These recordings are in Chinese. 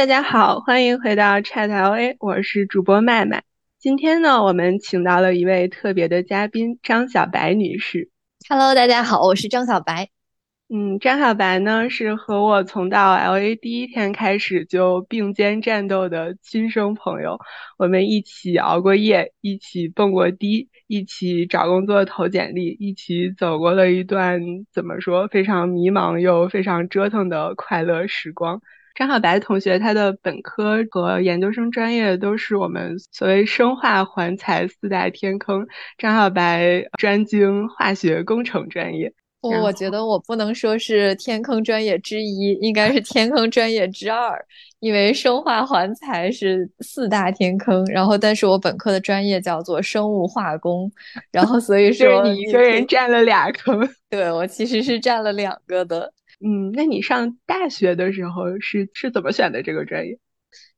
大家好，欢迎回到 Chat LA，我是主播麦麦。今天呢，我们请到了一位特别的嘉宾张小白女士。Hello，大家好，我是张小白。嗯，张小白呢是和我从到 LA 第一天开始就并肩战斗的亲生朋友，我们一起熬过夜，一起蹦过迪，一起找工作投简历，一起走过了一段怎么说非常迷茫又非常折腾的快乐时光。张小白同学，他的本科和研究生专业都是我们所谓生化环材四大天坑。张小白专精化学工程专业。我觉得我不能说是天坑专业之一，应该是天坑专业之二，因为生化环材是四大天坑。然后，但是我本科的专业叫做生物化工，然后所以 说你一个人占了俩坑。对我其实是占了两个的。嗯，那你上大学的时候是是怎么选的这个专业？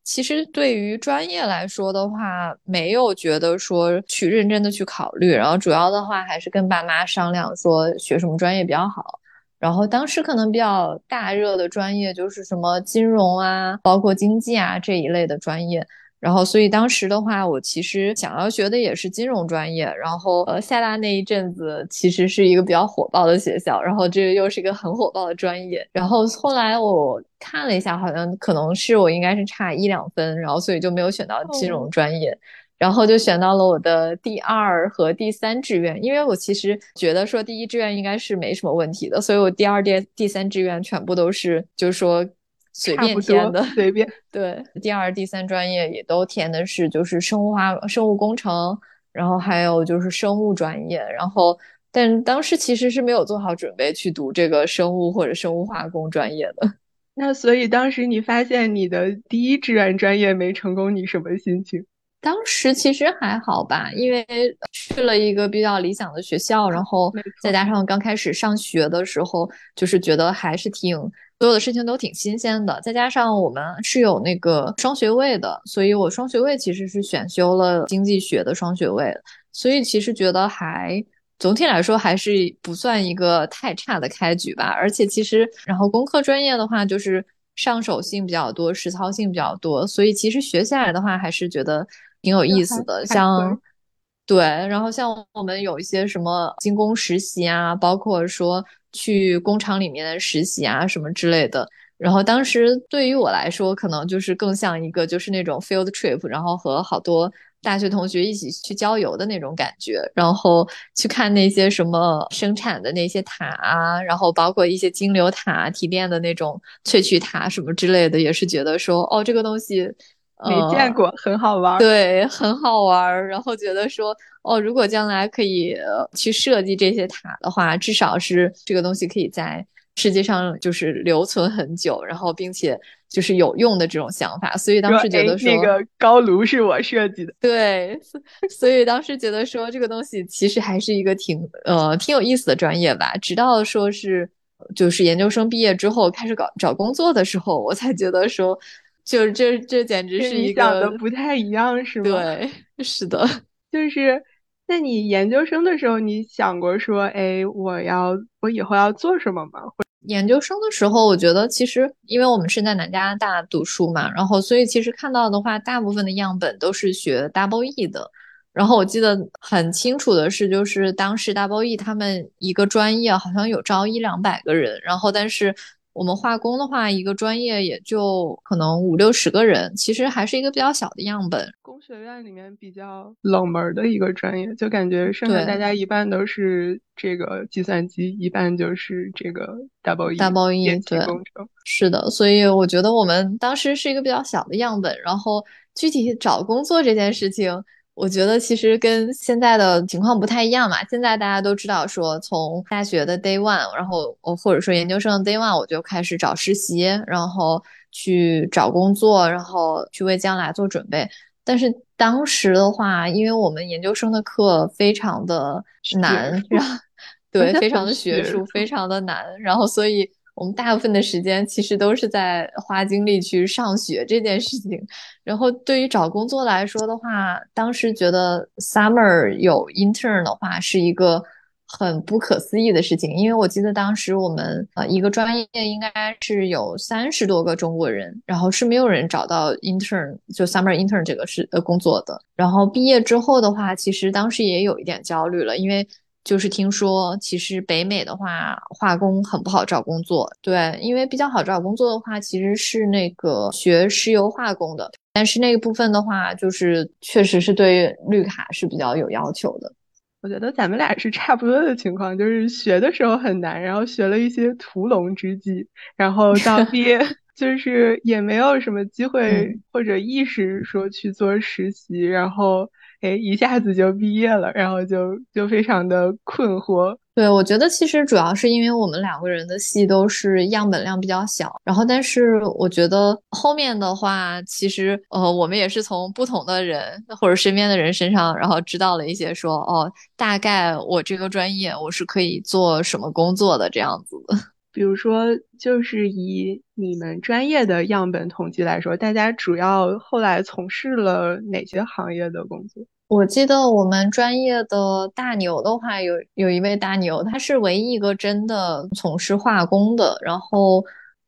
其实对于专业来说的话，没有觉得说去认真的去考虑，然后主要的话还是跟爸妈商量说学什么专业比较好。然后当时可能比较大热的专业就是什么金融啊，包括经济啊这一类的专业。然后，所以当时的话，我其实想要学的也是金融专业。然后，呃，厦大那一阵子其实是一个比较火爆的学校，然后这又是一个很火爆的专业。然后后来我看了一下，好像可能是我应该是差一两分，然后所以就没有选到金融专业，然后就选到了我的第二和第三志愿。因为我其实觉得说第一志愿应该是没什么问题的，所以我第二、第第三志愿全部都是就是说。随便填的，随便对。第二、第三专业也都填的是就是生物化、生物工程，然后还有就是生物专业。然后，但当时其实是没有做好准备去读这个生物或者生物化工专业的。那所以当时你发现你的第一志愿专业没成功，你什么心情？当时其实还好吧，因为去了一个比较理想的学校，然后再加上刚开始上学的时候，就是觉得还是挺。所有的事情都挺新鲜的，再加上我们是有那个双学位的，所以我双学位其实是选修了经济学的双学位，所以其实觉得还总体来说还是不算一个太差的开局吧。而且其实，然后工科专业的话，就是上手性比较多，实操性比较多，所以其实学下来的话，还是觉得挺有意思的。像对，然后像我们有一些什么精工实习啊，包括说。去工厂里面实习啊，什么之类的。然后当时对于我来说，可能就是更像一个就是那种 field trip，然后和好多大学同学一起去郊游的那种感觉。然后去看那些什么生产的那些塔啊，然后包括一些金流塔提炼的那种萃取塔什么之类的，也是觉得说哦，这个东西。没见过，很好玩。对，很好玩。然后觉得说，哦，如果将来可以去设计这些塔的话，至少是这个东西可以在世界上就是留存很久，然后并且就是有用的这种想法。所以当时觉得说，那个高炉是我设计的。对，所以当时觉得说，这个东西其实还是一个挺呃挺有意思的专业吧。直到说是就是研究生毕业之后开始搞找工作的时候，我才觉得说。就这，这简直是一个想的不太一样，是吗？对，是的。就是那你研究生的时候，你想过说，哎，我要我以后要做什么吗？研究生的时候，我觉得其实，因为我们是在南加大读书嘛，然后所以其实看到的话，大部分的样本都是学 Double E 的。然后我记得很清楚的是，就是当时 Double E 他们一个专业好像有招一两百个人，然后但是。我们化工的话，一个专业也就可能五六十个人，其实还是一个比较小的样本。工学院里面比较冷门的一个专业，就感觉剩下大家一半都是这个计算机，一半就是这个 double double E 对工程。是的，所以我觉得我们当时是一个比较小的样本，然后具体找工作这件事情。我觉得其实跟现在的情况不太一样嘛。现在大家都知道，说从大学的 day one，然后我或者说研究生的 day one，我就开始找实习，然后去找工作，然后去为将来做准备。但是当时的话，因为我们研究生的课非常的难，然后 对，非常的学术，非常的难，然后所以。我们大部分的时间其实都是在花精力去上学这件事情，然后对于找工作来说的话，当时觉得 summer 有 intern 的话是一个很不可思议的事情，因为我记得当时我们呃一个专业应该是有三十多个中国人，然后是没有人找到 intern 就 summer intern 这个是呃工作的。然后毕业之后的话，其实当时也有一点焦虑了，因为就是听说其实北美的话化工很不好找工作，对，因为比较好找工作的话其实是那个学石油化工的，但是那个部分的话就是确实是对绿卡是比较有要求的。我觉得咱们俩是差不多的情况，就是学的时候很难，然后学了一些屠龙之技，然后到毕业 就是也没有什么机会或者意识说去做实习，然后哎一下子就毕业了，然后就就非常的困惑。对，我觉得其实主要是因为我们两个人的戏都是样本量比较小，然后但是我觉得后面的话，其实呃，我们也是从不同的人或者身边的人身上，然后知道了一些说，哦，大概我这个专业我是可以做什么工作的这样子的。比如说，就是以你们专业的样本统计来说，大家主要后来从事了哪些行业的工作？我记得我们专业的大牛的话，有有一位大牛，他是唯一一个真的从事化工的。然后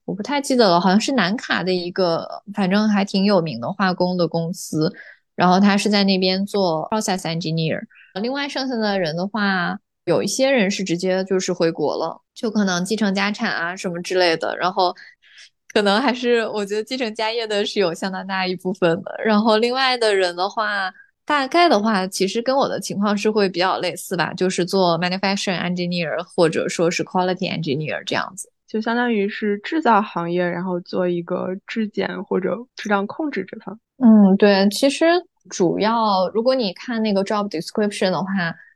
我不太记得了，好像是南卡的一个，反正还挺有名的化工的公司。然后他是在那边做 process engineer。另外剩下的人的话，有一些人是直接就是回国了，就可能继承家产啊什么之类的。然后可能还是我觉得继承家业的是有相当大一部分的。然后另外的人的话。大概的话，其实跟我的情况是会比较类似吧，就是做 manufacturing engineer 或者说是 quality engineer 这样子，就相当于是制造行业，然后做一个质检或者质量控制这方。嗯，对，其实主要如果你看那个 job description 的话，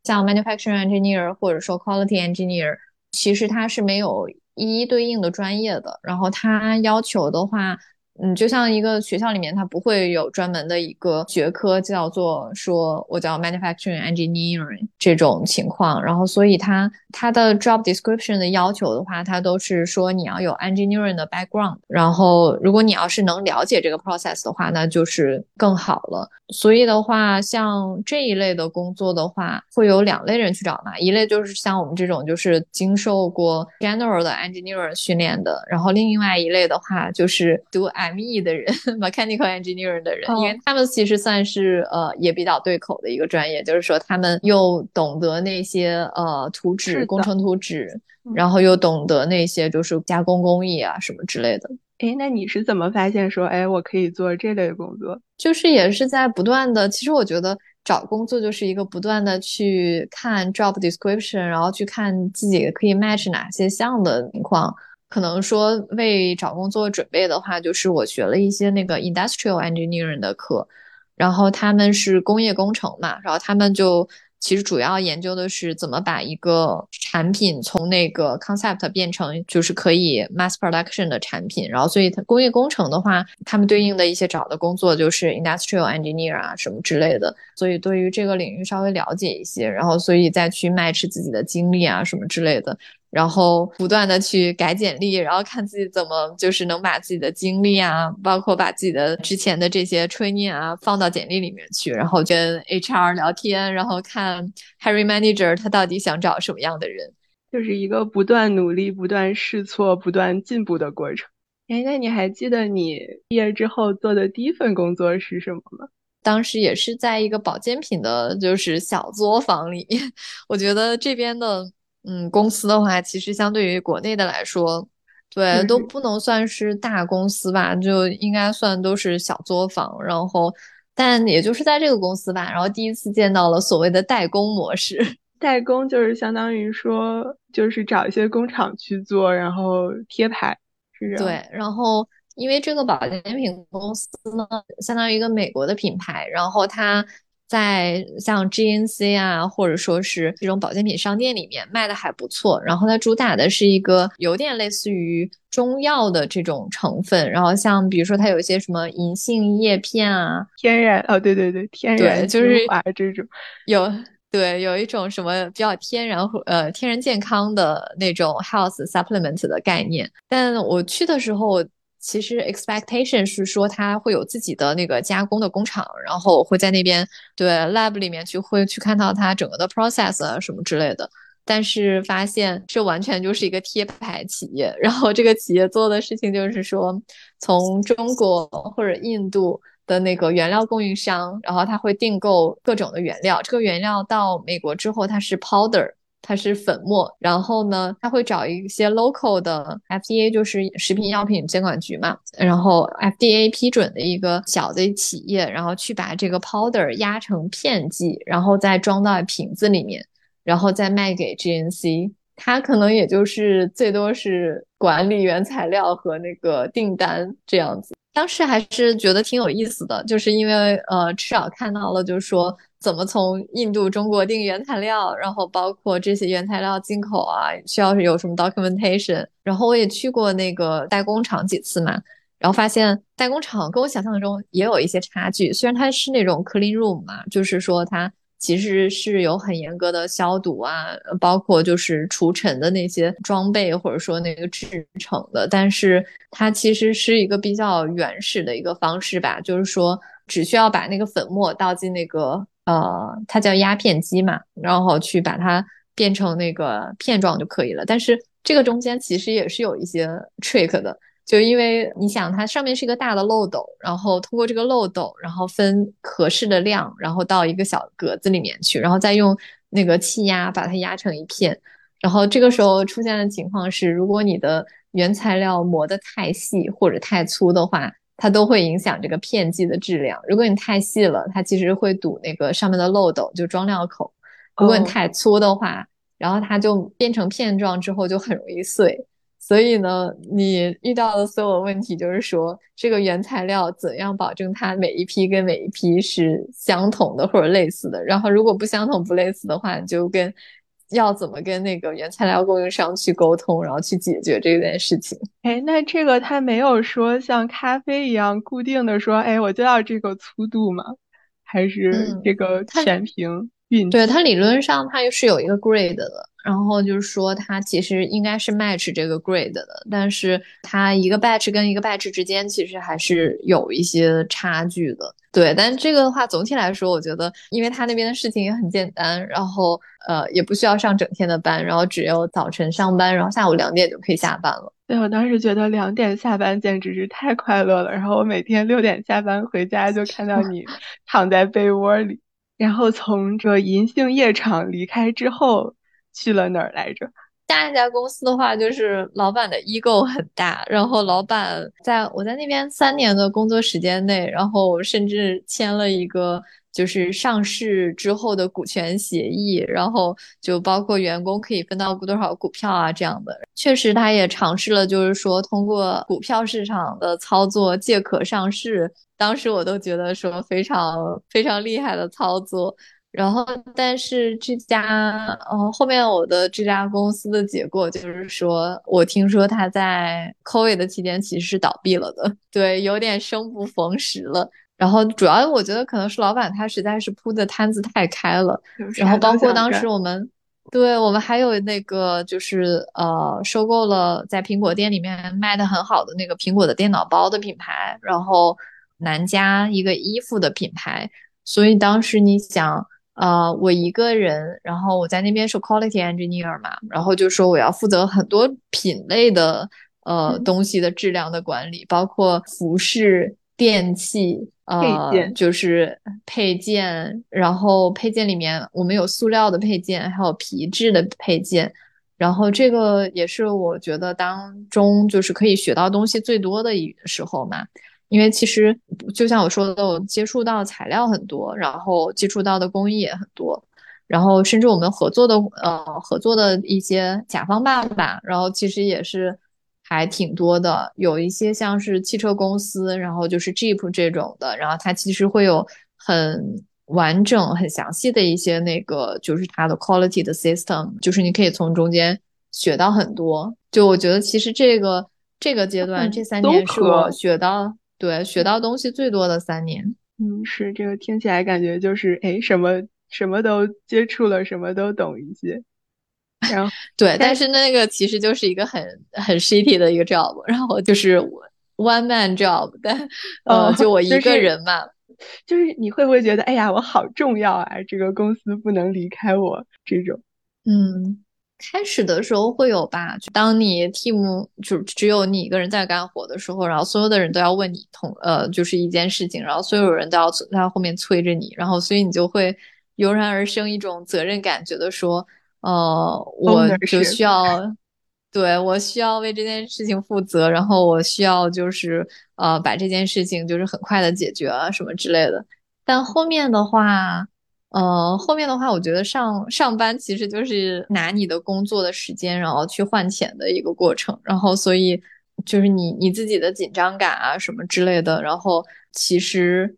像 manufacturing engineer 或者说 quality engineer，其实它是没有一一对应的专业的，然后它要求的话。嗯，就像一个学校里面，它不会有专门的一个学科叫做说我叫 manufacturing engineering 这种情况，然后所以它它的 job description 的要求的话，它都是说你要有 engineering 的 background，然后如果你要是能了解这个 process 的话，那就是更好了。所以的话，像这一类的工作的话，会有两类人去找嘛，一类就是像我们这种就是经受过 general 的 engineering 训练的，然后另外一类的话就是读 ME 的人，mechanical engineer 的人，因为他们其实算是呃也比较对口的一个专业，就是说他们又懂得那些呃图纸、工程图纸，然后又懂得那些就是加工工艺啊什么之类的。哎，那你是怎么发现说，哎，我可以做这类工作？就是也是在不断的，其实我觉得找工作就是一个不断的去看 job description，然后去看自己可以 match 哪些项的情况。可能说为找工作准备的话，就是我学了一些那个 industrial engineering 的课，然后他们是工业工程嘛，然后他们就其实主要研究的是怎么把一个产品从那个 concept 变成就是可以 mass production 的产品，然后所以它工业工程的话，他们对应的一些找的工作就是 industrial engineer 啊什么之类的，所以对于这个领域稍微了解一些，然后所以再去 match 自己的经历啊什么之类的。然后不断的去改简历，然后看自己怎么就是能把自己的经历啊，包括把自己的之前的这些 training 啊放到简历里面去，然后跟 HR 聊天，然后看 Harry manager 他到底想找什么样的人，就是一个不断努力、不断试错、不断进步的过程。哎，那你还记得你毕业之后做的第一份工作是什么吗？当时也是在一个保健品的，就是小作坊里面。我觉得这边的。嗯，公司的话，其实相对于国内的来说，对都不能算是大公司吧，就应该算都是小作坊。然后，但也就是在这个公司吧，然后第一次见到了所谓的代工模式。代工就是相当于说，就是找一些工厂去做，然后贴牌，是这样。对，然后因为这个保健品公司呢，相当于一个美国的品牌，然后它。在像 GNC 啊，或者说是这种保健品商店里面卖的还不错。然后它主打的是一个有点类似于中药的这种成分。然后像比如说它有一些什么银杏叶片啊，天然哦，对对对，天然就是这种有对有一种什么比较天然呃天然健康的那种 health supplement 的概念。但我去的时候。其实 expectation 是说他会有自己的那个加工的工厂，然后会在那边对 lab 里面去会去看到它整个的 process 啊什么之类的。但是发现这完全就是一个贴牌企业。然后这个企业做的事情就是说，从中国或者印度的那个原料供应商，然后他会订购各种的原料。这个原料到美国之后，它是 powder。它是粉末，然后呢，他会找一些 local 的 FDA，就是食品药品监管局嘛，然后 FDA 批准的一个小的企业，然后去把这个 powder 压成片剂，然后再装到瓶子里面，然后再卖给 GNC。它可能也就是最多是管理原材料和那个订单这样子。当时还是觉得挺有意思的，就是因为呃，至少看到了，就是说。怎么从印度、中国订原材料，然后包括这些原材料进口啊，需要有什么 documentation？然后我也去过那个代工厂几次嘛，然后发现代工厂跟我想象中也有一些差距。虽然它是那种 clean room 嘛，就是说它其实是有很严格的消毒啊，包括就是除尘的那些装备或者说那个制成的，但是它其实是一个比较原始的一个方式吧，就是说只需要把那个粉末倒进那个。呃，它叫压片机嘛，然后去把它变成那个片状就可以了。但是这个中间其实也是有一些 trick 的，就因为你想，它上面是一个大的漏斗，然后通过这个漏斗，然后分合适的量，然后到一个小格子里面去，然后再用那个气压把它压成一片。然后这个时候出现的情况是，如果你的原材料磨得太细或者太粗的话。它都会影响这个片剂的质量。如果你太细了，它其实会堵那个上面的漏斗，就装料口；如果你太粗的话，然后它就变成片状之后就很容易碎。所以呢，你遇到的所有问题就是说，这个原材料怎样保证它每一批跟每一批是相同的或者类似的？然后如果不相同不类似的话，你就跟。要怎么跟那个原材料供应商去沟通，然后去解决这件事情？哎，那这个他没有说像咖啡一样固定的说，哎，我就要这个粗度吗？还是这个全凭运？对，它理论上它是有一个 grade 的。然后就是说，它其实应该是 match 这个 grade 的，但是它一个 batch 跟一个 batch 之间其实还是有一些差距的。对，但这个的话，总体来说，我觉得，因为他那边的事情也很简单，然后呃，也不需要上整天的班，然后只有早晨上班，然后下午两点就可以下班了。对，我当时觉得两点下班简直是太快乐了。然后我每天六点下班回家，就看到你躺在被窝里。然后从这银杏叶场离开之后。去了哪儿来着？下一家公司的话，就是老板的 ego 很大，然后老板在我在那边三年的工作时间内，然后甚至签了一个就是上市之后的股权协议，然后就包括员工可以分到多少股票啊这样的。确实，他也尝试了，就是说通过股票市场的操作借壳上市，当时我都觉得说非常非常厉害的操作。然后，但是这家，呃，后面我的这家公司的结果就是说，我听说他在 COVID 的期间其实是倒闭了的，对，有点生不逢时了。然后主要我觉得可能是老板他实在是铺的摊子太开了，然后包括当时我们，对我们还有那个就是呃，收购了在苹果店里面卖的很好的那个苹果的电脑包的品牌，然后南家一个衣服的品牌，所以当时你想。呃，我一个人，然后我在那边是 quality engineer 嘛，然后就说我要负责很多品类的呃东西的质量的管理，包括服饰、电器，呃，就是配件，然后配件里面我们有塑料的配件，还有皮质的配件，然后这个也是我觉得当中就是可以学到东西最多的一时候嘛。因为其实就像我说的，我接触到材料很多，然后接触到的工艺也很多，然后甚至我们合作的呃合作的一些甲方爸爸，然后其实也是还挺多的。有一些像是汽车公司，然后就是 Jeep 这种的，然后它其实会有很完整、很详细的一些那个就是它的 quality 的 system，就是你可以从中间学到很多。就我觉得其实这个这个阶段这三年是我学到。对，学到东西最多的三年。嗯，是这个听起来感觉就是哎，什么什么都接触了，什么都懂一些。然后 对，但是那个其实就是一个很很 shitty 的一个 job，然后就是 one man job，但呃，就我一个人嘛。就是你会不会觉得哎呀，我好重要啊，这个公司不能离开我这种。嗯，开始的时候会有吧，就当你 team 就只有你一个人在干活的时候，然后所有的人都要问你同呃就是一件事情，然后所有人都要在后面催着你，然后所以你就会油然而生一种责任感，觉得说呃我就需要对我需要为这件事情负责，然后我需要就是呃把这件事情就是很快的解决啊什么之类的，但后面的话。呃，后面的话，我觉得上上班其实就是拿你的工作的时间，然后去换钱的一个过程。然后，所以就是你你自己的紧张感啊什么之类的，然后其实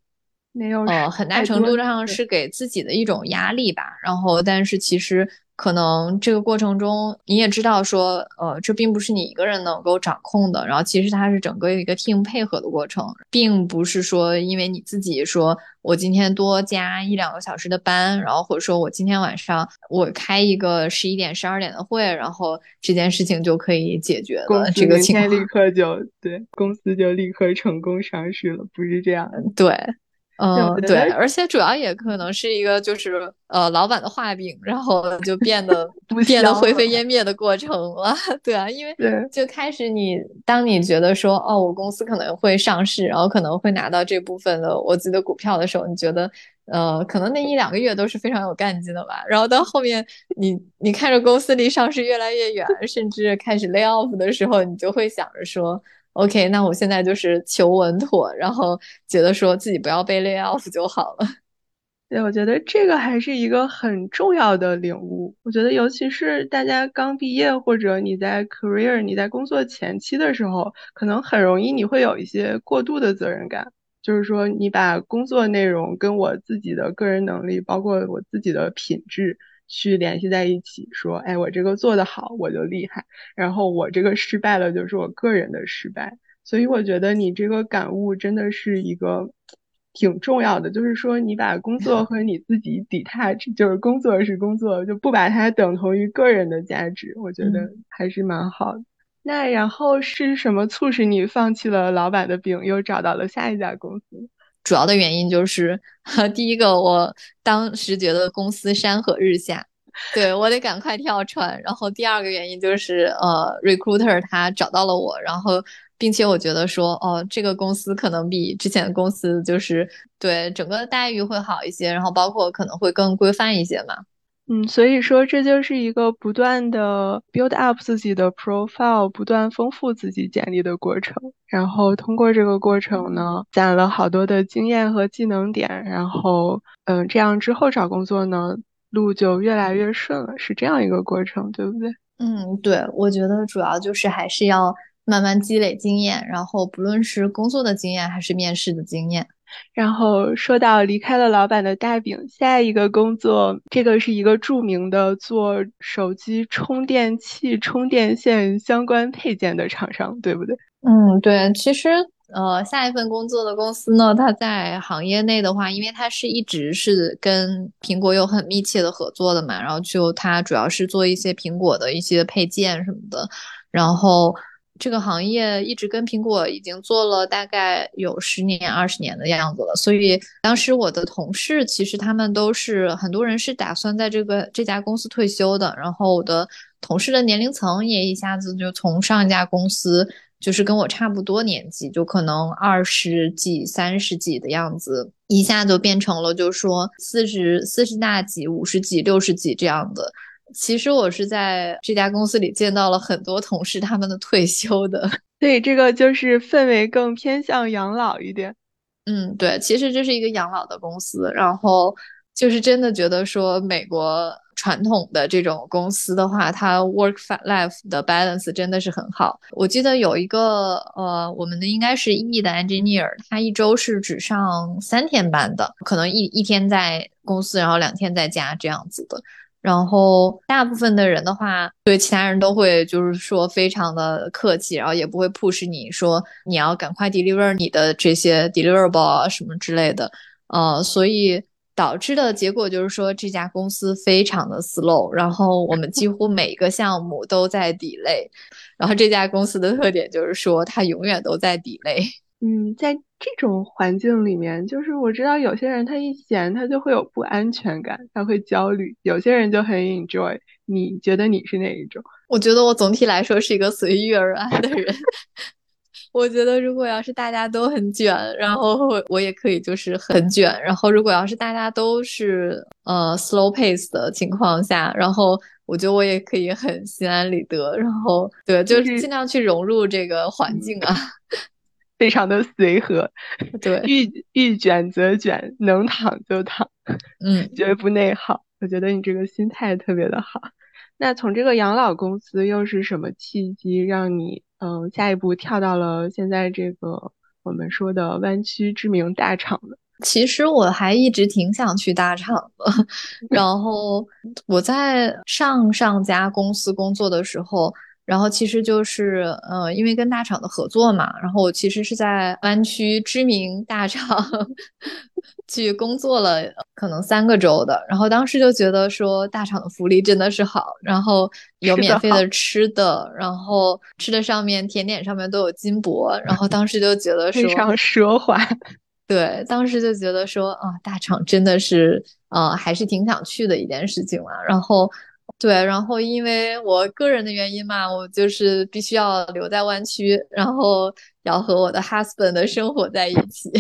没有呃很大程度上是给自己的一种压力吧。然后，但是其实。可能这个过程中，你也知道说，呃，这并不是你一个人能够掌控的。然后，其实它是整个一个 team 配合的过程，并不是说因为你自己说我今天多加一两个小时的班，然后或者说我今天晚上我开一个十一点、十二点的会，然后这件事情就可以解决了。这个情况立刻就对公司就立刻成功上市了，不是这样？对。嗯，对，而且主要也可能是一个就是呃老板的画饼，然后就变得 变得灰飞烟灭的过程了。对啊，因为就开始你当你觉得说哦，我公司可能会上市，然后可能会拿到这部分的我自己的股票的时候，你觉得呃可能那一两个月都是非常有干劲的吧。然后到后面你你看着公司离上市越来越远，甚至开始 lay off 的时候，你就会想着说。OK，那我现在就是求稳妥，然后觉得说自己不要被 lay off 就好了。对，我觉得这个还是一个很重要的领悟。我觉得，尤其是大家刚毕业，或者你在 career 你在工作前期的时候，可能很容易你会有一些过度的责任感，就是说你把工作内容跟我自己的个人能力，包括我自己的品质。去联系在一起，说，哎，我这个做得好，我就厉害；然后我这个失败了，就是我个人的失败。所以我觉得你这个感悟真的是一个挺重要的，就是说你把工作和你自己 detach，就是工作是工作，就不把它等同于个人的价值，我觉得还是蛮好的。那然后是什么促使你放弃了老板的饼，又找到了下一家公司？主要的原因就是，第一个，我当时觉得公司山河日下，对我得赶快跳船。然后第二个原因就是，呃，recruiter 他找到了我，然后并且我觉得说，哦，这个公司可能比之前的公司就是对整个待遇会好一些，然后包括可能会更规范一些嘛。嗯，所以说这就是一个不断的 build up 自己的 profile，不断丰富自己简历的过程。然后通过这个过程呢，攒了好多的经验和技能点。然后，嗯，这样之后找工作呢，路就越来越顺了，是这样一个过程，对不对？嗯，对，我觉得主要就是还是要慢慢积累经验，然后不论是工作的经验还是面试的经验。然后说到离开了老板的大饼，下一个工作，这个是一个著名的做手机充电器、充电线相关配件的厂商，对不对？嗯，对。其实，呃，下一份工作的公司呢，它在行业内的话，因为它是一直是跟苹果有很密切的合作的嘛，然后就它主要是做一些苹果的一些配件什么的，然后。这个行业一直跟苹果已经做了大概有十年、二十年的样子了，所以当时我的同事其实他们都是很多人是打算在这个这家公司退休的，然后我的同事的年龄层也一下子就从上一家公司就是跟我差不多年纪，就可能二十几、三十几的样子，一下就变成了就是说四十四十大几、五十几、六十几这样子。其实我是在这家公司里见到了很多同事他们的退休的，所以，这个就是氛围更偏向养老一点。嗯，对，其实这是一个养老的公司，然后就是真的觉得说美国传统的这种公司的话，它 work life 的 balance 真的是很好。我记得有一个呃，我们的应该是 E 的 engineer，他一周是只上三天班的，可能一一天在公司，然后两天在家这样子的。然后大部分的人的话，对其他人都会就是说非常的客气，然后也不会 push 你说你要赶快 deliver 你的这些 deliverable 啊什么之类的，呃，所以导致的结果就是说这家公司非常的 slow，然后我们几乎每一个项目都在 delay，然后这家公司的特点就是说它永远都在 delay。嗯，在这种环境里面，就是我知道有些人他一闲他就会有不安全感，他会焦虑；有些人就很 enjoy。你觉得你是哪一种？我觉得我总体来说是一个随遇而安的人。我觉得如果要是大家都很卷，然后我也可以就是很卷。然后如果要是大家都是呃 slow pace 的情况下，然后我觉得我也可以很心安理得。然后对，就是尽量去融入这个环境啊。非常的随和，对，欲欲卷则卷，能躺就躺，嗯，绝不内耗。我觉得你这个心态特别的好。那从这个养老公司又是什么契机让你嗯下一步跳到了现在这个我们说的湾区知名大厂呢？其实我还一直挺想去大厂的，然后我在上上家公司工作的时候。然后其实就是，呃，因为跟大厂的合作嘛，然后我其实是在湾区知名大厂 去工作了，可能三个周的。然后当时就觉得说，大厂的福利真的是好，然后有免费的吃的，然后吃的上面甜点上面都有金箔，然后当时就觉得说非常奢华。对，当时就觉得说，啊，大厂真的是，呃，还是挺想去的一件事情嘛。然后。对，然后因为我个人的原因嘛，我就是必须要留在湾区，然后要和我的 husband 的生活在一起，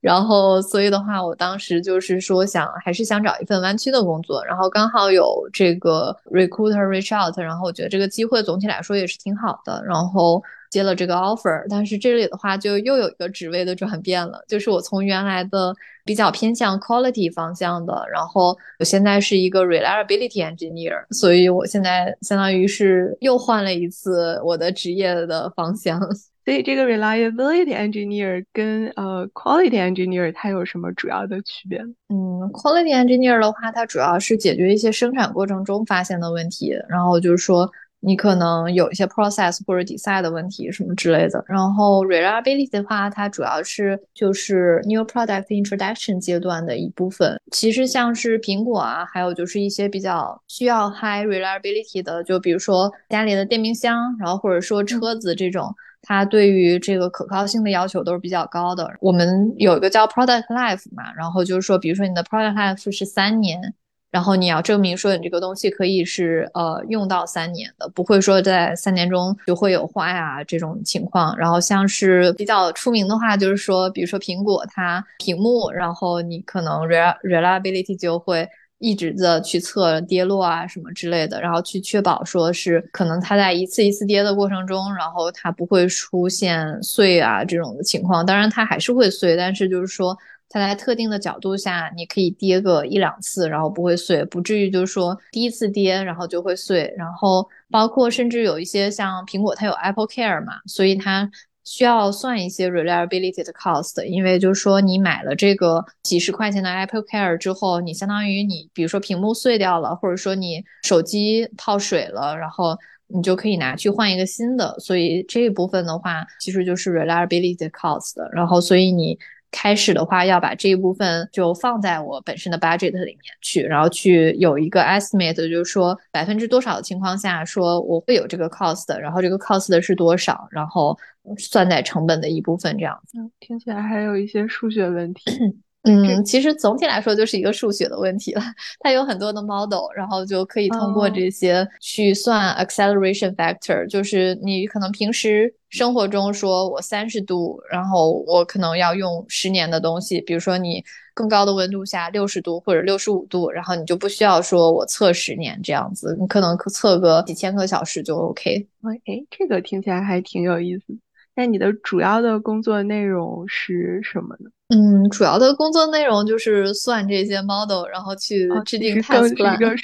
然后所以的话，我当时就是说想还是想找一份湾区的工作，然后刚好有这个 recruiter reach out，然后我觉得这个机会总体来说也是挺好的，然后。接了这个 offer，但是这里的话就又有一个职位的转变了，就是我从原来的比较偏向 quality 方向的，然后我现在是一个 reliability engineer，所以我现在相当于是又换了一次我的职业的方向。所以这个 reliability engineer 跟呃 quality engineer 它有什么主要的区别？嗯，quality engineer 的话，它主要是解决一些生产过程中发现的问题，然后就是说。你可能有一些 process 或者 design 的问题什么之类的，然后 reliability 的话，它主要是就是 new product introduction 阶段的一部分。其实像是苹果啊，还有就是一些比较需要 high reliability 的，就比如说家里的电冰箱，然后或者说车子这种，它对于这个可靠性的要求都是比较高的。我们有一个叫 product life 嘛，然后就是说，比如说你的 product life 是三年。然后你要证明说你这个东西可以是呃用到三年的，不会说在三年中就会有坏啊这种情况。然后像是比较出名的话，就是说，比如说苹果它屏幕，然后你可能 reliability 就会一直的去测跌落啊什么之类的，然后去确保说是可能它在一次一次跌的过程中，然后它不会出现碎啊这种的情况。当然它还是会碎，但是就是说。它在特定的角度下，你可以跌个一两次，然后不会碎，不至于就是说第一次跌然后就会碎。然后包括甚至有一些像苹果，它有 Apple Care 嘛，所以它需要算一些 reliability 的 cost。因为就是说你买了这个几十块钱的 Apple Care 之后，你相当于你比如说屏幕碎掉了，或者说你手机泡水了，然后你就可以拿去换一个新的。所以这一部分的话，其实就是 reliability cost。然后所以你。开始的话，要把这一部分就放在我本身的 budget 里面去，然后去有一个 estimate，就是说百分之多少的情况下，说我会有这个 cost，然后这个 cost 是多少，然后算在成本的一部分这样子。听起来还有一些数学问题。嗯，其实总体来说就是一个数学的问题了。它有很多的 model，然后就可以通过这些去算 acceleration factor。就是你可能平时生活中说我三十度，然后我可能要用十年的东西。比如说你更高的温度下六十度或者六十五度，然后你就不需要说我测十年这样子，你可能测个几千个小时就 OK。哎，这个听起来还挺有意思。那你的主要的工作内容是什么呢？嗯，主要的工作内容就是算这些 model，然后去制定 task plan。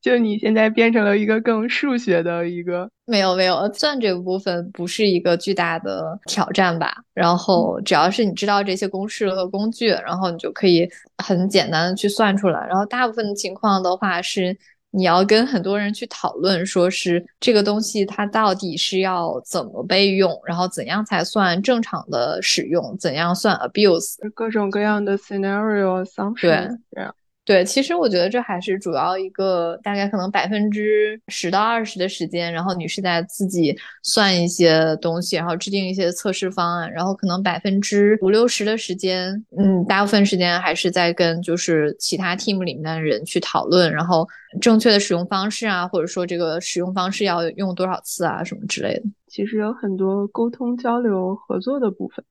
就你现在变成了一个更数学的一个。没有没有，算这个部分不是一个巨大的挑战吧？然后只要是你知道这些公式和工具，然后你就可以很简单的去算出来。然后大部分情况的话是。你要跟很多人去讨论，说是这个东西它到底是要怎么被用，然后怎样才算正常的使用，怎样算 abuse，各种各样的 scenario assumption。对，对，其实我觉得这还是主要一个大概可能百分之十到二十的时间，然后你是在自己算一些东西，然后制定一些测试方案，然后可能百分之五六十的时间，嗯，大部分时间还是在跟就是其他 team 里面的人去讨论，然后正确的使用方式啊，或者说这个使用方式要用多少次啊，什么之类的。其实有很多沟通、交流、合作的部分。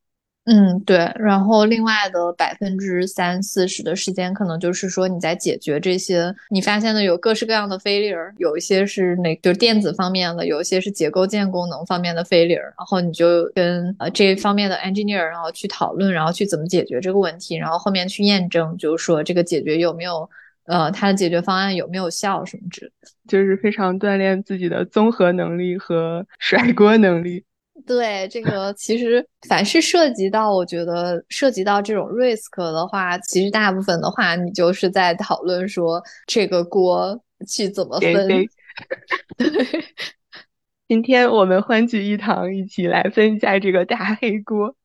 嗯，对，然后另外的百分之三四十的时间，可能就是说你在解决这些你发现的有各式各样的 failure，有一些是那就是电子方面的，有一些是结构件功能方面的 failure，然后你就跟呃这方面的 engineer，然后去讨论，然后去怎么解决这个问题，然后后面去验证，就是说这个解决有没有呃它的解决方案有没有效什么之类的，就是非常锻炼自己的综合能力和 甩锅能力。对这个，其实凡是涉及到，我觉得涉及到这种 risk 的话，其实大部分的话，你就是在讨论说这个锅去怎么分。对，今天我们欢聚一堂，一起来分一下这个大黑锅。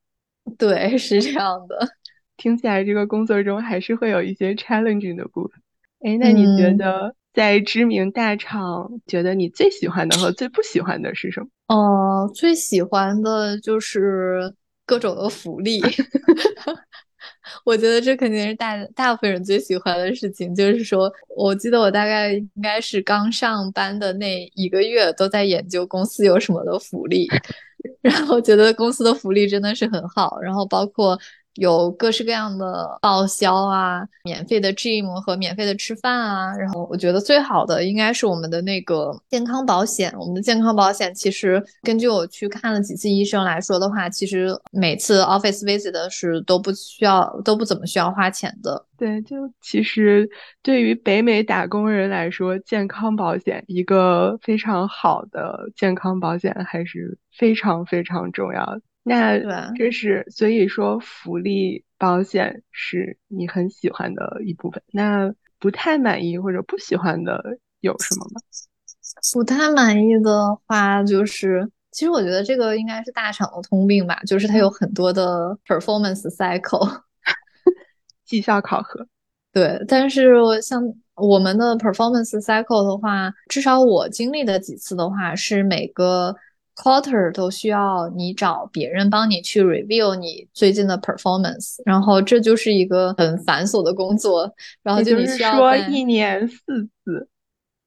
对，是这样的。听起来这个工作中还是会有一些 challenging 的部分。哎，那你觉得？在知名大厂，觉得你最喜欢的和最不喜欢的是什么？哦，最喜欢的就是各种的福利。我觉得这肯定是大大部分人最喜欢的事情。就是说，我记得我大概应该是刚上班的那一个月，都在研究公司有什么的福利，然后觉得公司的福利真的是很好，然后包括。有各式各样的报销啊，免费的 gym 和免费的吃饭啊，然后我觉得最好的应该是我们的那个健康保险。我们的健康保险其实根据我去看了几次医生来说的话，其实每次 office visit 是都不需要都不怎么需要花钱的。对，就其实对于北美打工人来说，健康保险一个非常好的健康保险还是非常非常重要的。那这是所以说福利保险是你很喜欢的一部分。那不太满意或者不喜欢的有什么吗？不太满意的话，就是其实我觉得这个应该是大厂的通病吧，就是它有很多的 performance cycle，绩效考核。对，但是像我们的 performance cycle 的话，至少我经历的几次的话，是每个。Quarter 都需要你找别人帮你去 review 你最近的 performance，然后这就是一个很繁琐的工作。然后就你需要说一年四次，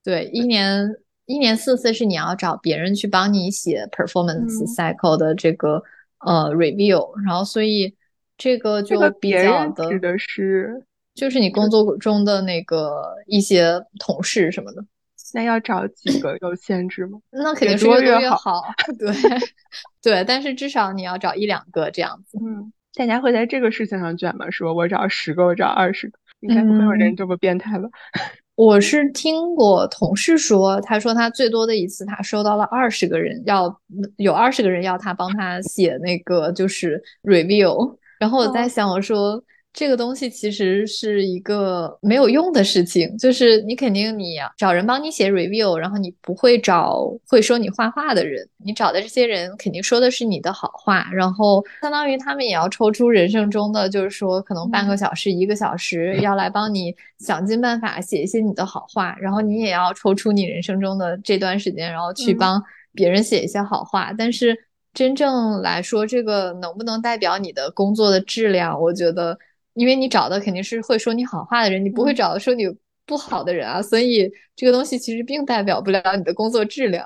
对，一年一年四次是你要找别人去帮你写 performance cycle 的这个呃 review，然后所以这个就比较的指的是就是你工作中的那个一些同事什么的。那要找几个有限制吗？那肯定是越多越好。对 对，但是至少你要找一两个这样子。嗯，大家会在这个事情上卷吗？说我找十个，我找二十个，应该不会有人这么变态吧？我是听过同事说，他说他最多的一次，他收到了二十个人要有二十个人要他帮他写那个就是 review。然后我在想，我说。这个东西其实是一个没有用的事情，就是你肯定你找人帮你写 review，然后你不会找会说你坏话的人，你找的这些人肯定说的是你的好话，然后相当于他们也要抽出人生中的，就是说可能半个小时、一个小时要来帮你想尽办法写一些你的好话，然后你也要抽出你人生中的这段时间，然后去帮别人写一些好话。但是真正来说，这个能不能代表你的工作的质量？我觉得。因为你找的肯定是会说你好话的人，你不会找说你不好的人啊，所以这个东西其实并代表不了你的工作质量。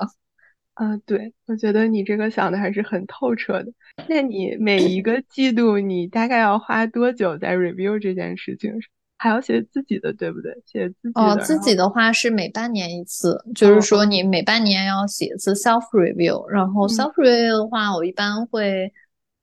啊，对，我觉得你这个想的还是很透彻的。那你每一个季度你大概要花多久在 review 这件事情上？还要写自己的，对不对？写自己的。哦，自己的话是每半年一次，就是说你每半年要写一次 self review。然后 self review 的话，我一般会。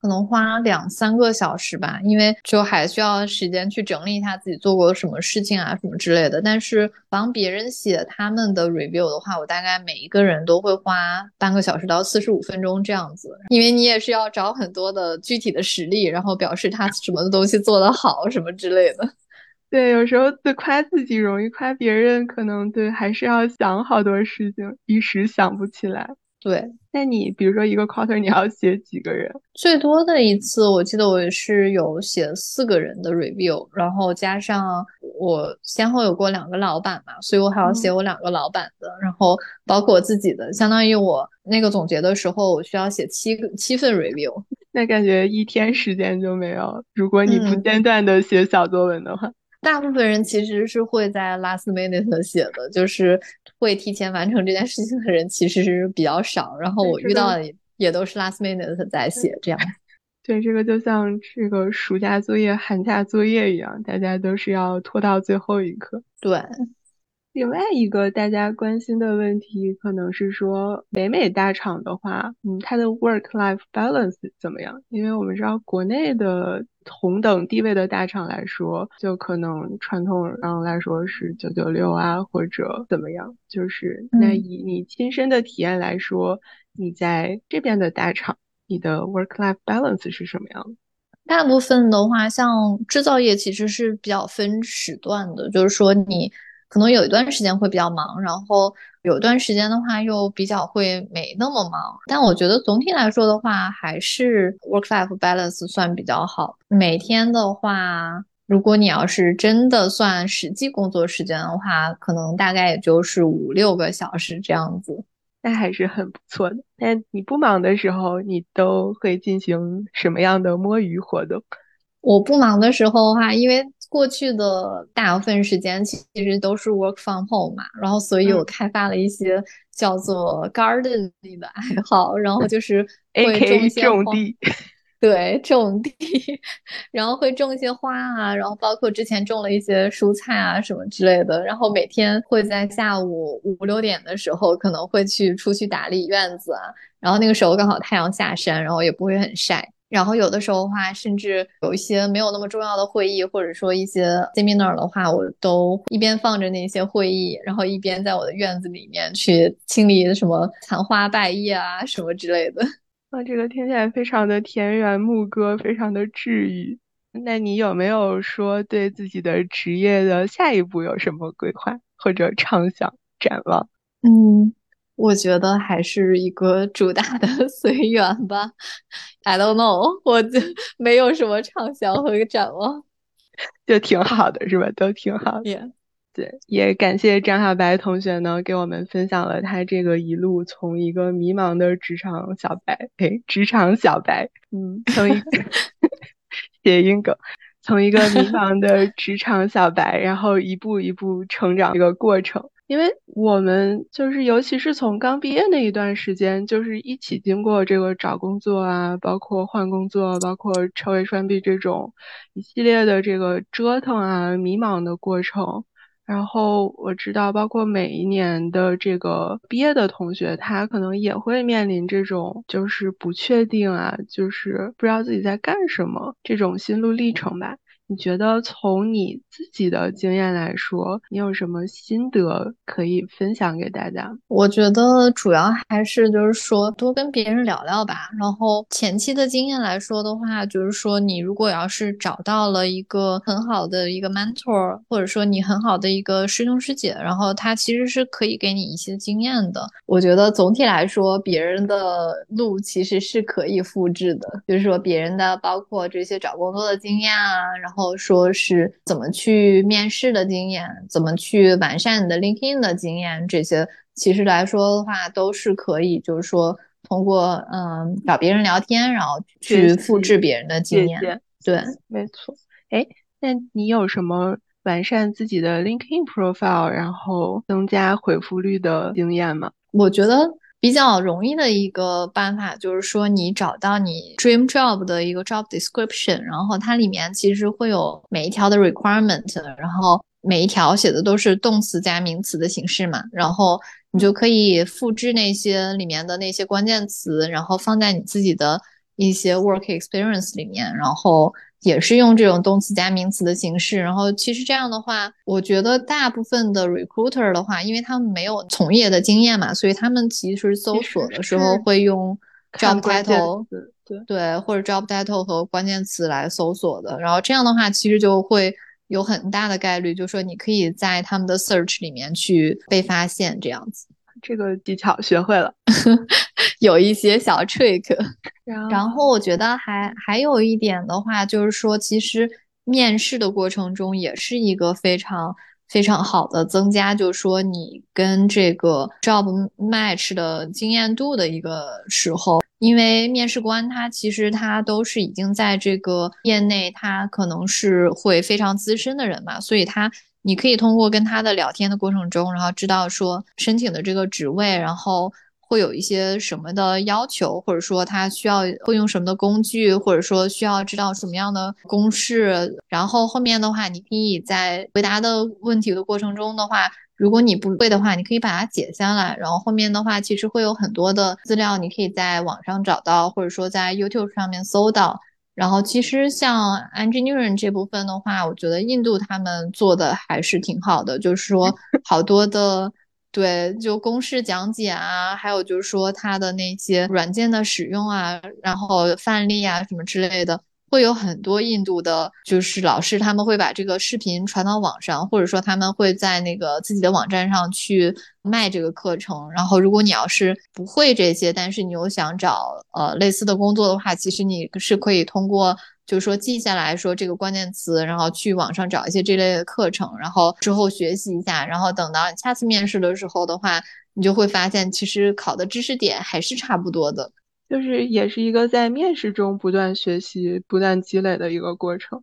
可能花两三个小时吧，因为就还需要时间去整理一下自己做过什么事情啊，什么之类的。但是帮别人写他们的 review 的话，我大概每一个人都会花半个小时到四十五分钟这样子，因为你也是要找很多的具体的实例，然后表示他什么的东西做得好什么之类的。对，有时候自夸自己容易，夸别人可能对还是要想好多事情，一时想不起来。对，那你比如说一个 quarter 你要写几个人？最多的一次，我记得我是有写四个人的 review，然后加上我先后有过两个老板嘛，所以我还要写我两个老板的，然后包括我自己的，相当于我那个总结的时候，我需要写七个七份 review。那感觉一天时间就没有，如果你不间断的写小作文的话。大部分人其实是会在 last minute 写的，就是会提前完成这件事情的人其实是比较少。然后我遇到的也都是 last minute 在写这样。对，这个就像这个暑假作业、寒假作业一样，大家都是要拖到最后一刻。对。另外一个大家关心的问题，可能是说北美大厂的话，嗯，它的 work-life balance 怎么样？因为我们知道国内的同等地位的大厂来说，就可能传统上来说是九九六啊，或者怎么样。就是那以你亲身的体验来说，你在这边的大厂，你的 work-life balance 是什么样的？大部分的话，像制造业其实是比较分时段的，就是说你。可能有一段时间会比较忙，然后有一段时间的话又比较会没那么忙。但我觉得总体来说的话，还是 work-life balance 算比较好。每天的话，如果你要是真的算实际工作时间的话，可能大概也就是五六个小时这样子，那还是很不错的。那你不忙的时候，你都会进行什么样的摸鱼活动？我不忙的时候的话，因为过去的大部分时间其实都是 work from home 嘛，然后所以我开发了一些叫做 garden 里的爱好，然后就是 会种一些种地，对，种地，然后会种一些花啊，然后包括之前种了一些蔬菜啊什么之类的，然后每天会在下午五六点的时候可能会去出去打理院子啊，然后那个时候刚好太阳下山，然后也不会很晒。然后有的时候的话，甚至有一些没有那么重要的会议，或者说一些 seminar 的话，我都一边放着那些会议，然后一边在我的院子里面去清理什么残花败叶啊什么之类的。啊，这个听起来非常的田园牧歌，非常的治愈。那你有没有说对自己的职业的下一步有什么规划或者畅想展望？嗯。我觉得还是一个主打的 随缘吧，I don't know，我就没有什么畅想和展望，就挺好的，是吧？都挺好的。对，也感谢张小白同学呢，给我们分享了他这个一路从一个迷茫的职场小白，哎，职场小白，嗯，从一个 谐音梗，从一个迷茫的职场小白，然后一步一步成长这个过程。因为我们就是，尤其是从刚毕业那一段时间，就是一起经过这个找工作啊，包括换工作，包括成为双臂这种一系列的这个折腾啊、迷茫的过程。然后我知道，包括每一年的这个毕业的同学，他可能也会面临这种就是不确定啊，就是不知道自己在干什么这种心路历程吧。你觉得从你自己的经验来说，你有什么心得可以分享给大家？我觉得主要还是就是说多跟别人聊聊吧。然后前期的经验来说的话，就是说你如果要是找到了一个很好的一个 mentor，或者说你很好的一个师兄师姐，然后他其实是可以给你一些经验的。我觉得总体来说，别人的路其实是可以复制的，就是说别人的包括这些找工作的经验啊，然后。然后说是怎么去面试的经验，怎么去完善你的 LinkedIn 的经验，这些其实来说的话都是可以，就是说通过嗯找别人聊天，然后去复制别人的经验。对，没错。哎，那你有什么完善自己的 LinkedIn profile，然后增加回复率的经验吗？我觉得。比较容易的一个办法就是说，你找到你 dream job 的一个 job description，然后它里面其实会有每一条的 requirement，然后每一条写的都是动词加名词的形式嘛，然后你就可以复制那些里面的那些关键词，然后放在你自己的一些 work experience 里面，然后。也是用这种动词加名词的形式，然后其实这样的话，我觉得大部分的 recruiter 的话，因为他们没有从业的经验嘛，所以他们其实搜索的时候会用 job title，对对，或者 job title 和关键词来搜索的。然后这样的话，其实就会有很大的概率，就是说你可以在他们的 search 里面去被发现，这样子。这个技巧学会了，有一些小 trick。然后我觉得还还有一点的话，就是说，其实面试的过程中也是一个非常非常好的增加，就是说你跟这个 job match 的经验度的一个时候，因为面试官他其实他都是已经在这个业内，他可能是会非常资深的人嘛，所以他你可以通过跟他的聊天的过程中，然后知道说申请的这个职位，然后。会有一些什么的要求，或者说他需要会用什么的工具，或者说需要知道什么样的公式。然后后面的话，你可以在回答的问题的过程中的话，如果你不会的话，你可以把它解下来。然后后面的话，其实会有很多的资料，你可以在网上找到，或者说在 YouTube 上面搜到。然后其实像 engineering 这部分的话，我觉得印度他们做的还是挺好的，就是说 好多的。对，就公式讲解啊，还有就是说它的那些软件的使用啊，然后范例啊什么之类的，会有很多印度的，就是老师他们会把这个视频传到网上，或者说他们会在那个自己的网站上去卖这个课程。然后如果你要是不会这些，但是你又想找呃类似的工作的话，其实你是可以通过。就是说记下来说这个关键词，然后去网上找一些这类的课程，然后之后学习一下，然后等到下次面试的时候的话，你就会发现其实考的知识点还是差不多的，就是也是一个在面试中不断学习、不断积累的一个过程。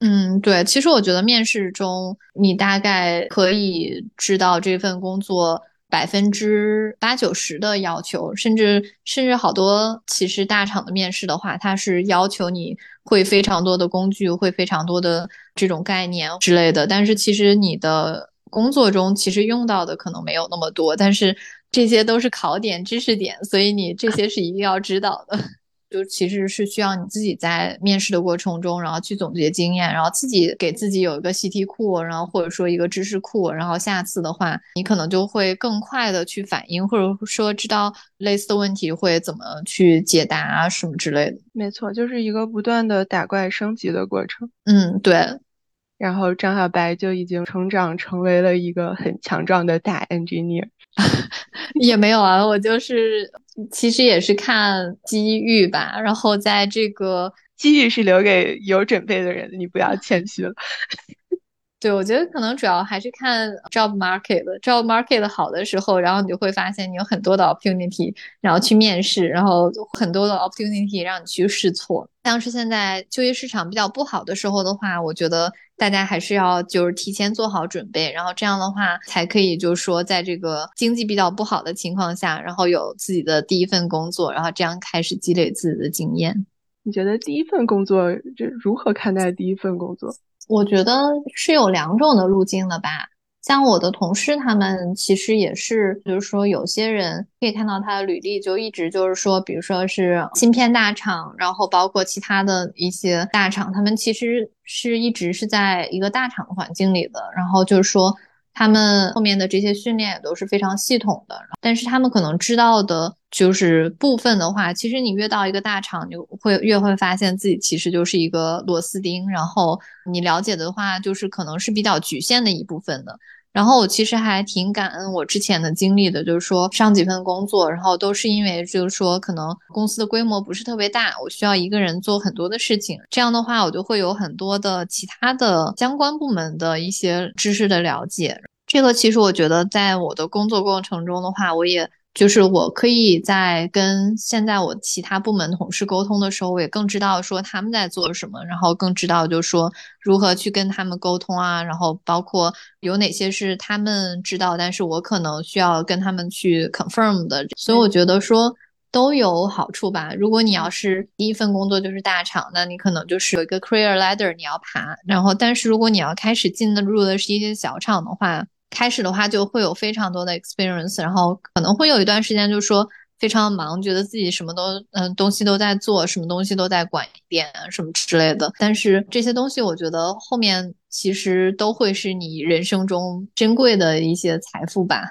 嗯，对，其实我觉得面试中你大概可以知道这份工作。百分之八九十的要求，甚至甚至好多，其实大厂的面试的话，它是要求你会非常多的工具，会非常多的这种概念之类的。但是其实你的工作中其实用到的可能没有那么多，但是这些都是考点、知识点，所以你这些是一定要知道的。就其实是需要你自己在面试的过程中，然后去总结经验，然后自己给自己有一个习题库，然后或者说一个知识库，然后下次的话，你可能就会更快的去反应，或者说知道类似的问题会怎么去解答啊什么之类的。没错，就是一个不断的打怪升级的过程。嗯，对。然后张小白就已经成长成为了一个很强壮的大 engineer。也没有啊，我就是其实也是看机遇吧。然后在这个机遇是留给有准备的人，你不要谦虚了。对，我觉得可能主要还是看 job market 的 job market 好的时候，然后你就会发现你有很多的 opportunity，然后去面试，然后很多的 opportunity 让你去试错。像是现在就业市场比较不好的时候的话，我觉得大家还是要就是提前做好准备，然后这样的话才可以就是说在这个经济比较不好的情况下，然后有自己的第一份工作，然后这样开始积累自己的经验。你觉得第一份工作这如何看待第一份工作？我觉得是有两种的路径的吧，像我的同事他们其实也是，就是说有些人可以看到他的履历，就一直就是说，比如说是芯片大厂，然后包括其他的一些大厂，他们其实是一直是在一个大厂的环境里的，然后就是说。他们后面的这些训练也都是非常系统的，但是他们可能知道的就是部分的话，其实你越到一个大厂，你会越会发现自己其实就是一个螺丝钉，然后你了解的话，就是可能是比较局限的一部分的。然后我其实还挺感恩我之前的经历的，就是说上几份工作，然后都是因为就是说可能公司的规模不是特别大，我需要一个人做很多的事情，这样的话我就会有很多的其他的相关部门的一些知识的了解。这个其实我觉得在我的工作过程中的话，我也。就是我可以在跟现在我其他部门同事沟通的时候，我也更知道说他们在做什么，然后更知道就是说如何去跟他们沟通啊，然后包括有哪些是他们知道，但是我可能需要跟他们去 confirm 的。所以我觉得说都有好处吧。如果你要是第一份工作就是大厂，那你可能就是有一个 career ladder 你要爬，然后但是如果你要开始进的入的是一些小厂的话。开始的话就会有非常多的 experience，然后可能会有一段时间就说非常忙，觉得自己什么都嗯东西都在做，什么东西都在管一遍什么之类的。但是这些东西我觉得后面其实都会是你人生中珍贵的一些财富吧。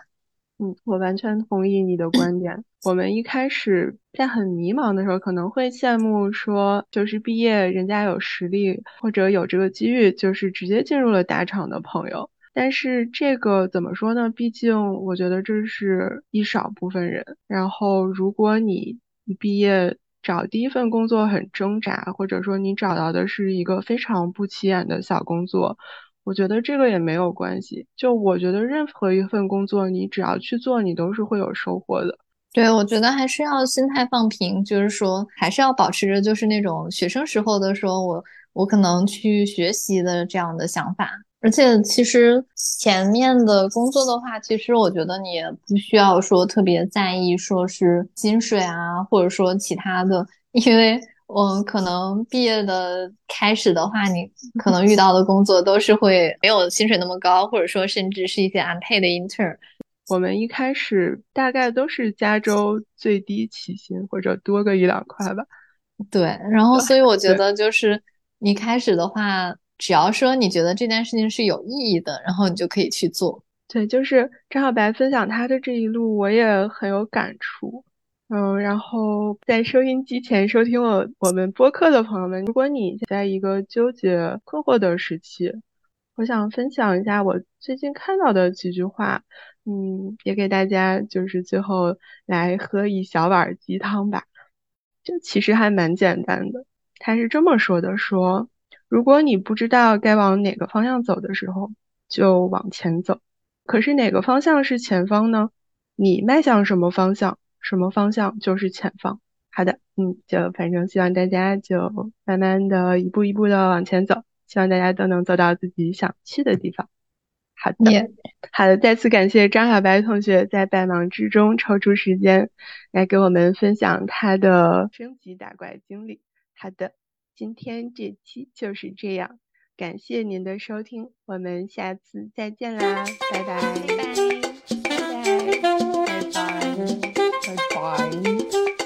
嗯，我完全同意你的观点。我们一开始在很迷茫的时候，可能会羡慕说就是毕业人家有实力或者有这个机遇，就是直接进入了大厂的朋友。但是这个怎么说呢？毕竟我觉得这是一少部分人。然后如果你一毕业找第一份工作很挣扎，或者说你找到的是一个非常不起眼的小工作，我觉得这个也没有关系。就我觉得任何一份工作，你只要去做，你都是会有收获的。对，我觉得还是要心态放平，就是说还是要保持着就是那种学生时候的说，我我可能去学习的这样的想法。而且其实前面的工作的话，其实我觉得你也不需要说特别在意，说是薪水啊，或者说其他的，因为我可能毕业的开始的话，你可能遇到的工作都是会没有薪水那么高，或者说甚至是一些 unpaid intern。我们一开始大概都是加州最低起薪，或者多个一两块吧。对，然后 所以我觉得就是你开始的话。只要说你觉得这件事情是有意义的，然后你就可以去做。对，就是张小白分享他的这一路，我也很有感触。嗯，然后在收音机前收听我我们播客的朋友们，如果你在一个纠结困惑的时期，我想分享一下我最近看到的几句话。嗯，也给大家就是最后来喝一小碗鸡汤吧。就其实还蛮简单的，他是这么说的：说。如果你不知道该往哪个方向走的时候，就往前走。可是哪个方向是前方呢？你迈向什么方向，什么方向就是前方。好的，嗯，就反正希望大家就慢慢的一步一步的往前走，希望大家都能走到自己想去的地方。好的，好的，再次感谢张小白同学在百忙之中抽出时间来给我们分享他的升级打怪经历。好的。今天这期就是这样感谢您的收听我们下次再见啦拜拜。拜拜。拜拜。拜拜。拜